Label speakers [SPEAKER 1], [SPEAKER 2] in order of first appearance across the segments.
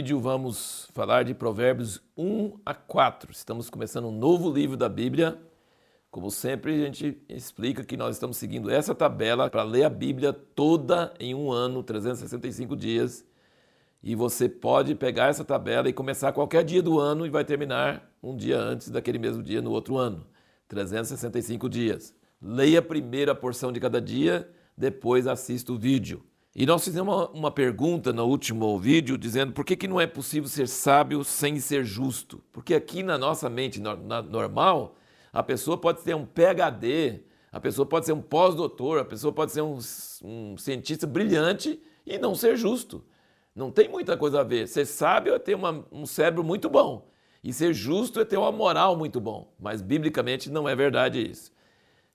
[SPEAKER 1] vídeo vamos falar de Provérbios 1 a 4. Estamos começando um novo livro da Bíblia. Como sempre, a gente explica que nós estamos seguindo essa tabela para ler a Bíblia toda em um ano, 365 dias. E você pode pegar essa tabela e começar qualquer dia do ano e vai terminar um dia antes daquele mesmo dia no outro ano. 365 dias. Leia a primeira porção de cada dia, depois assista o vídeo. E nós fizemos uma, uma, pergunta no último vídeo dizendo por que, que não é possível ser sábio sem ser justo. Porque aqui na nossa mente no, na, normal, a pessoa pode ter um PhD, a pessoa pode ser um pós-doutor, a pessoa pode ser um, um, cientista brilhante e não ser justo. Não tem muita coisa a ver. Ser sábio é ter uma, um cérebro muito bom. E ser justo é ter uma moral muito bom. Mas biblicamente não é verdade isso.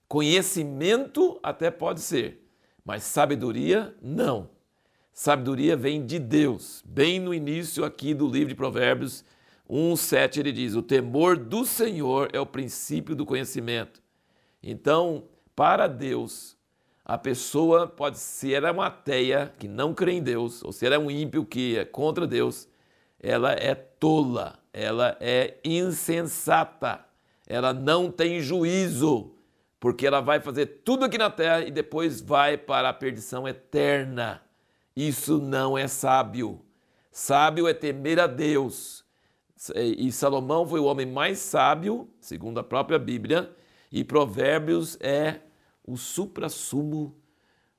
[SPEAKER 1] Conhecimento até pode ser mas sabedoria, não. Sabedoria vem de Deus. Bem no início aqui do livro de Provérbios 1:7 ele diz: "O temor do Senhor é o princípio do conhecimento". Então, para Deus, a pessoa pode se ela é uma ateia que não crê em Deus, ou se ela é um ímpio que é contra Deus, ela é tola, ela é insensata, ela não tem juízo porque ela vai fazer tudo aqui na terra e depois vai para a perdição eterna. Isso não é sábio. Sábio é temer a Deus. E Salomão foi o homem mais sábio, segundo a própria Bíblia, e Provérbios é o suprassumo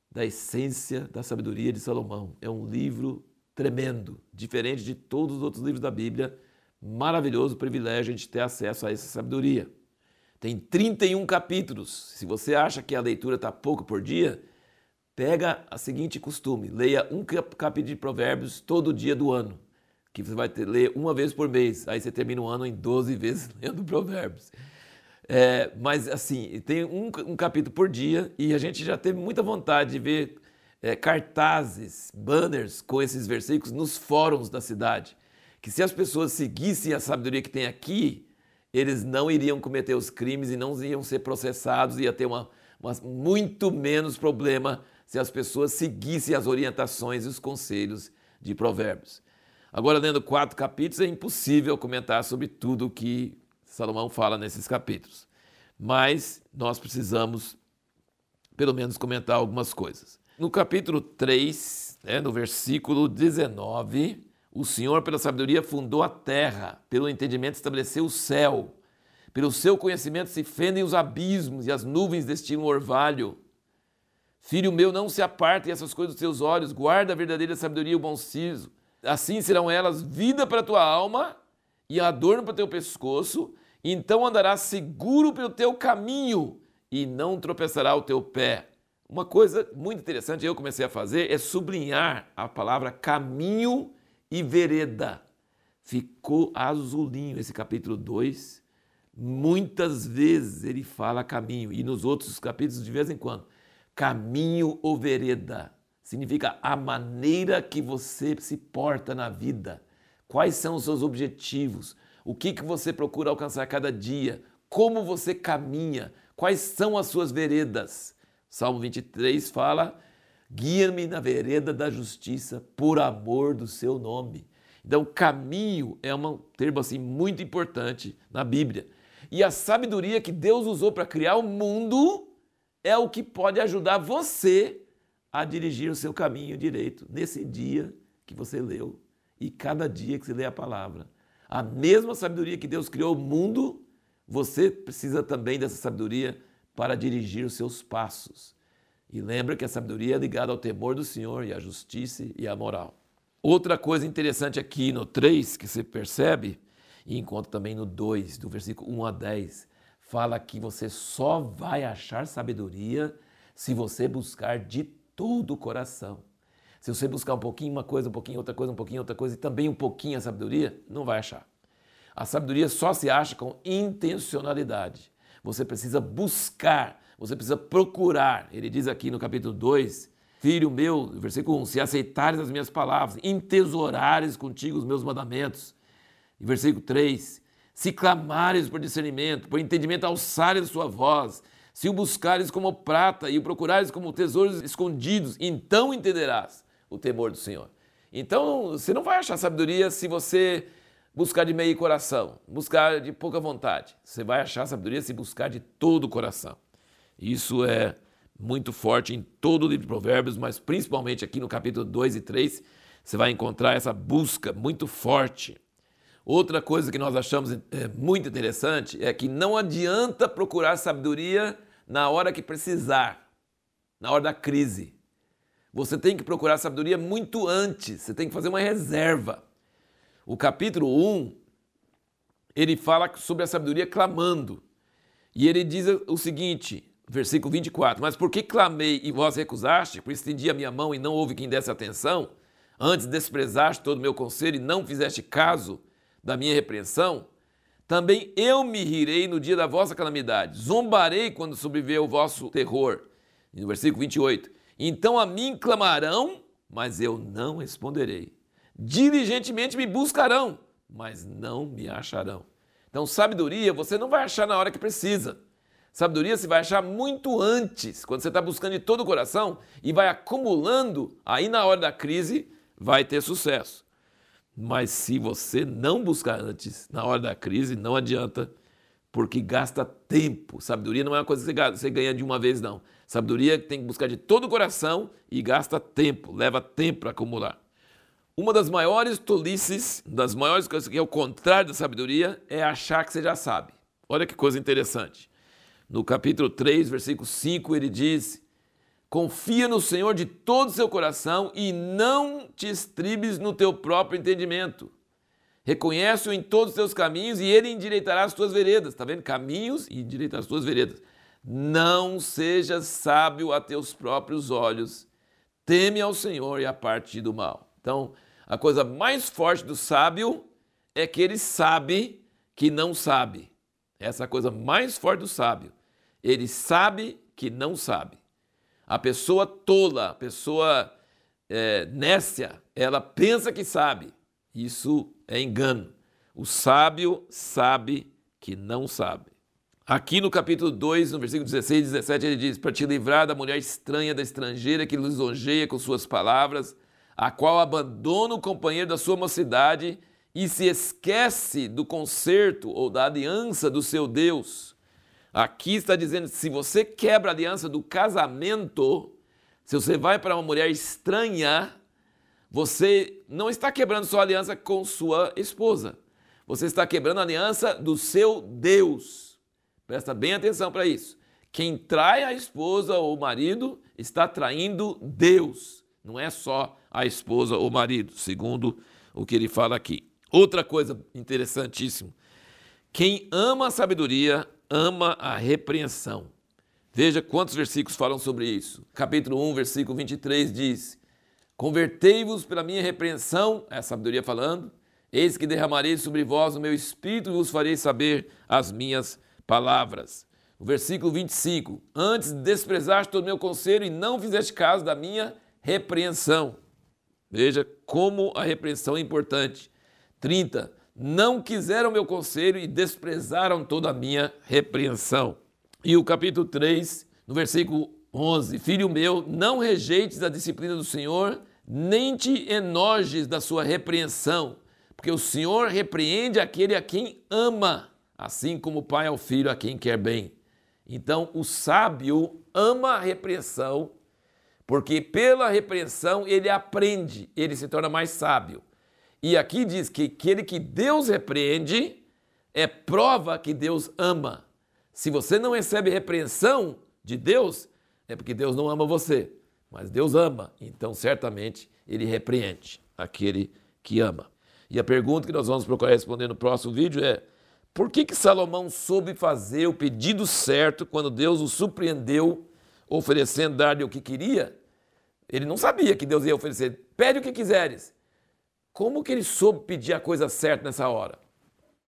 [SPEAKER 1] da essência da sabedoria de Salomão. É um livro tremendo, diferente de todos os outros livros da Bíblia. Maravilhoso privilégio de ter acesso a essa sabedoria. Tem 31 capítulos. Se você acha que a leitura está pouco por dia, pega a seguinte costume: leia um capítulo de Provérbios todo dia do ano, que você vai ter, ler uma vez por mês. Aí você termina o ano em 12 vezes lendo Provérbios. É, mas assim, tem um, um, capítulo por dia e a gente já teve muita vontade de ver é, cartazes, banners com esses versículos nos fóruns da cidade. Que se as pessoas seguissem a sabedoria que tem aqui, eles não iriam cometer os crimes e não iam ser processados, ia ter uma, uma, muito menos problema se as pessoas seguissem as orientações e os conselhos de Provérbios. Agora, lendo quatro capítulos, é impossível comentar sobre tudo o que Salomão fala nesses capítulos. Mas nós precisamos, pelo menos, comentar algumas coisas. No capítulo 3, né, no versículo 19, o Senhor, pela sabedoria, fundou a terra, pelo entendimento, estabeleceu o céu. Pelo seu conhecimento se fendem os abismos e as nuvens destilam orvalho. Filho meu, não se apartem essas coisas dos teus olhos, guarda a verdadeira sabedoria e o bom siso. Assim serão elas vida para a tua alma e adorno para o teu pescoço, então andarás seguro pelo teu caminho e não tropeçará o teu pé. Uma coisa muito interessante eu comecei a fazer é sublinhar a palavra caminho e vereda. Ficou azulinho esse capítulo 2. Muitas vezes ele fala caminho, e nos outros capítulos, de vez em quando, caminho ou vereda. Significa a maneira que você se porta na vida. Quais são os seus objetivos? O que, que você procura alcançar cada dia? Como você caminha? Quais são as suas veredas? Salmo 23 fala Guia-me na vereda da justiça por amor do seu nome. Então, caminho é um termo assim muito importante na Bíblia. E a sabedoria que Deus usou para criar o mundo é o que pode ajudar você a dirigir o seu caminho direito nesse dia que você leu e cada dia que você lê a palavra. A mesma sabedoria que Deus criou o mundo, você precisa também dessa sabedoria para dirigir os seus passos. E lembra que a sabedoria é ligada ao temor do Senhor e à justiça e à moral. Outra coisa interessante aqui no 3 que você percebe, e encontra também no 2, do versículo 1 a 10, fala que você só vai achar sabedoria se você buscar de todo o coração. Se você buscar um pouquinho uma coisa, um pouquinho outra coisa, um pouquinho outra coisa e também um pouquinho a sabedoria, não vai achar. A sabedoria só se acha com intencionalidade. Você precisa buscar você precisa procurar. Ele diz aqui no capítulo 2, Filho meu, versículo 1, se aceitares as minhas palavras, entesourares contigo os meus mandamentos. E versículo 3, se clamares por discernimento, por entendimento alçares sua voz, se o buscares como prata e o procurares como tesouros escondidos, então entenderás o temor do Senhor. Então, você não vai achar sabedoria se você buscar de meio coração, buscar de pouca vontade. Você vai achar sabedoria se buscar de todo o coração. Isso é muito forte em todo o livro de Provérbios, mas principalmente aqui no capítulo 2 e 3, você vai encontrar essa busca muito forte. Outra coisa que nós achamos é, muito interessante é que não adianta procurar sabedoria na hora que precisar, na hora da crise. Você tem que procurar sabedoria muito antes, você tem que fazer uma reserva. O capítulo 1, ele fala sobre a sabedoria clamando. E ele diz o seguinte: Versículo 24: Mas por que clamei e vós recusaste? Por estendi a minha mão e não houve quem desse atenção? Antes desprezaste todo o meu conselho e não fizeste caso da minha repreensão? Também eu me rirei no dia da vossa calamidade, zombarei quando sobreviver o vosso terror. E no versículo 28: Então a mim clamarão, mas eu não responderei. Diligentemente me buscarão, mas não me acharão. Então, sabedoria você não vai achar na hora que precisa. Sabedoria você vai achar muito antes, quando você está buscando de todo o coração e vai acumulando, aí na hora da crise vai ter sucesso. Mas se você não buscar antes, na hora da crise, não adianta, porque gasta tempo. Sabedoria não é uma coisa que você ganha de uma vez, não. Sabedoria tem que buscar de todo o coração e gasta tempo, leva tempo para acumular. Uma das maiores tolices, das maiores coisas que é o contrário da sabedoria, é achar que você já sabe. Olha que coisa interessante. No capítulo 3, versículo 5, ele diz: Confia no Senhor de todo o seu coração e não te estribes no teu próprio entendimento. Reconhece-o em todos os teus caminhos e ele endireitará as tuas veredas. Está vendo? Caminhos e endireitará as tuas veredas. Não sejas sábio a teus próprios olhos. Teme ao Senhor e aparte do mal. Então, a coisa mais forte do sábio é que ele sabe que não sabe. Essa é a coisa mais forte do sábio. Ele sabe que não sabe. A pessoa tola, a pessoa é, ela pensa que sabe. Isso é engano. O sábio sabe que não sabe. Aqui no capítulo 2, no versículo 16 e 17, ele diz: Para te livrar da mulher estranha, da estrangeira que lisonjeia com suas palavras, a qual abandona o companheiro da sua mocidade e se esquece do concerto ou da aliança do seu Deus. Aqui está dizendo: se você quebra a aliança do casamento, se você vai para uma mulher estranha, você não está quebrando sua aliança com sua esposa. Você está quebrando a aliança do seu Deus. Presta bem atenção para isso. Quem trai a esposa ou o marido está traindo Deus. Não é só a esposa ou o marido, segundo o que ele fala aqui. Outra coisa interessantíssima. Quem ama a sabedoria ama a repreensão. Veja quantos versículos falam sobre isso. Capítulo 1, versículo 23 diz: Convertei-vos pela minha repreensão, é a sabedoria falando, eis que derramarei sobre vós o meu espírito e vos farei saber as minhas palavras. O versículo 25: Antes desprezaste todo o meu conselho e não fizeste caso da minha repreensão. Veja como a repreensão é importante. 30 não quiseram meu conselho e desprezaram toda a minha repreensão. E o capítulo 3, no versículo 11: Filho meu, não rejeites a disciplina do Senhor, nem te enojes da sua repreensão, porque o Senhor repreende aquele a quem ama, assim como o pai ao filho a quem quer bem. Então, o sábio ama a repreensão, porque pela repreensão ele aprende, ele se torna mais sábio. E aqui diz que aquele que Deus repreende é prova que Deus ama. Se você não recebe repreensão de Deus, é porque Deus não ama você. Mas Deus ama, então certamente ele repreende aquele que ama. E a pergunta que nós vamos procurar responder no próximo vídeo é: por que, que Salomão soube fazer o pedido certo quando Deus o surpreendeu oferecendo dar-lhe o que queria? Ele não sabia que Deus ia oferecer. Pede o que quiseres. Como que ele soube pedir a coisa certa nessa hora?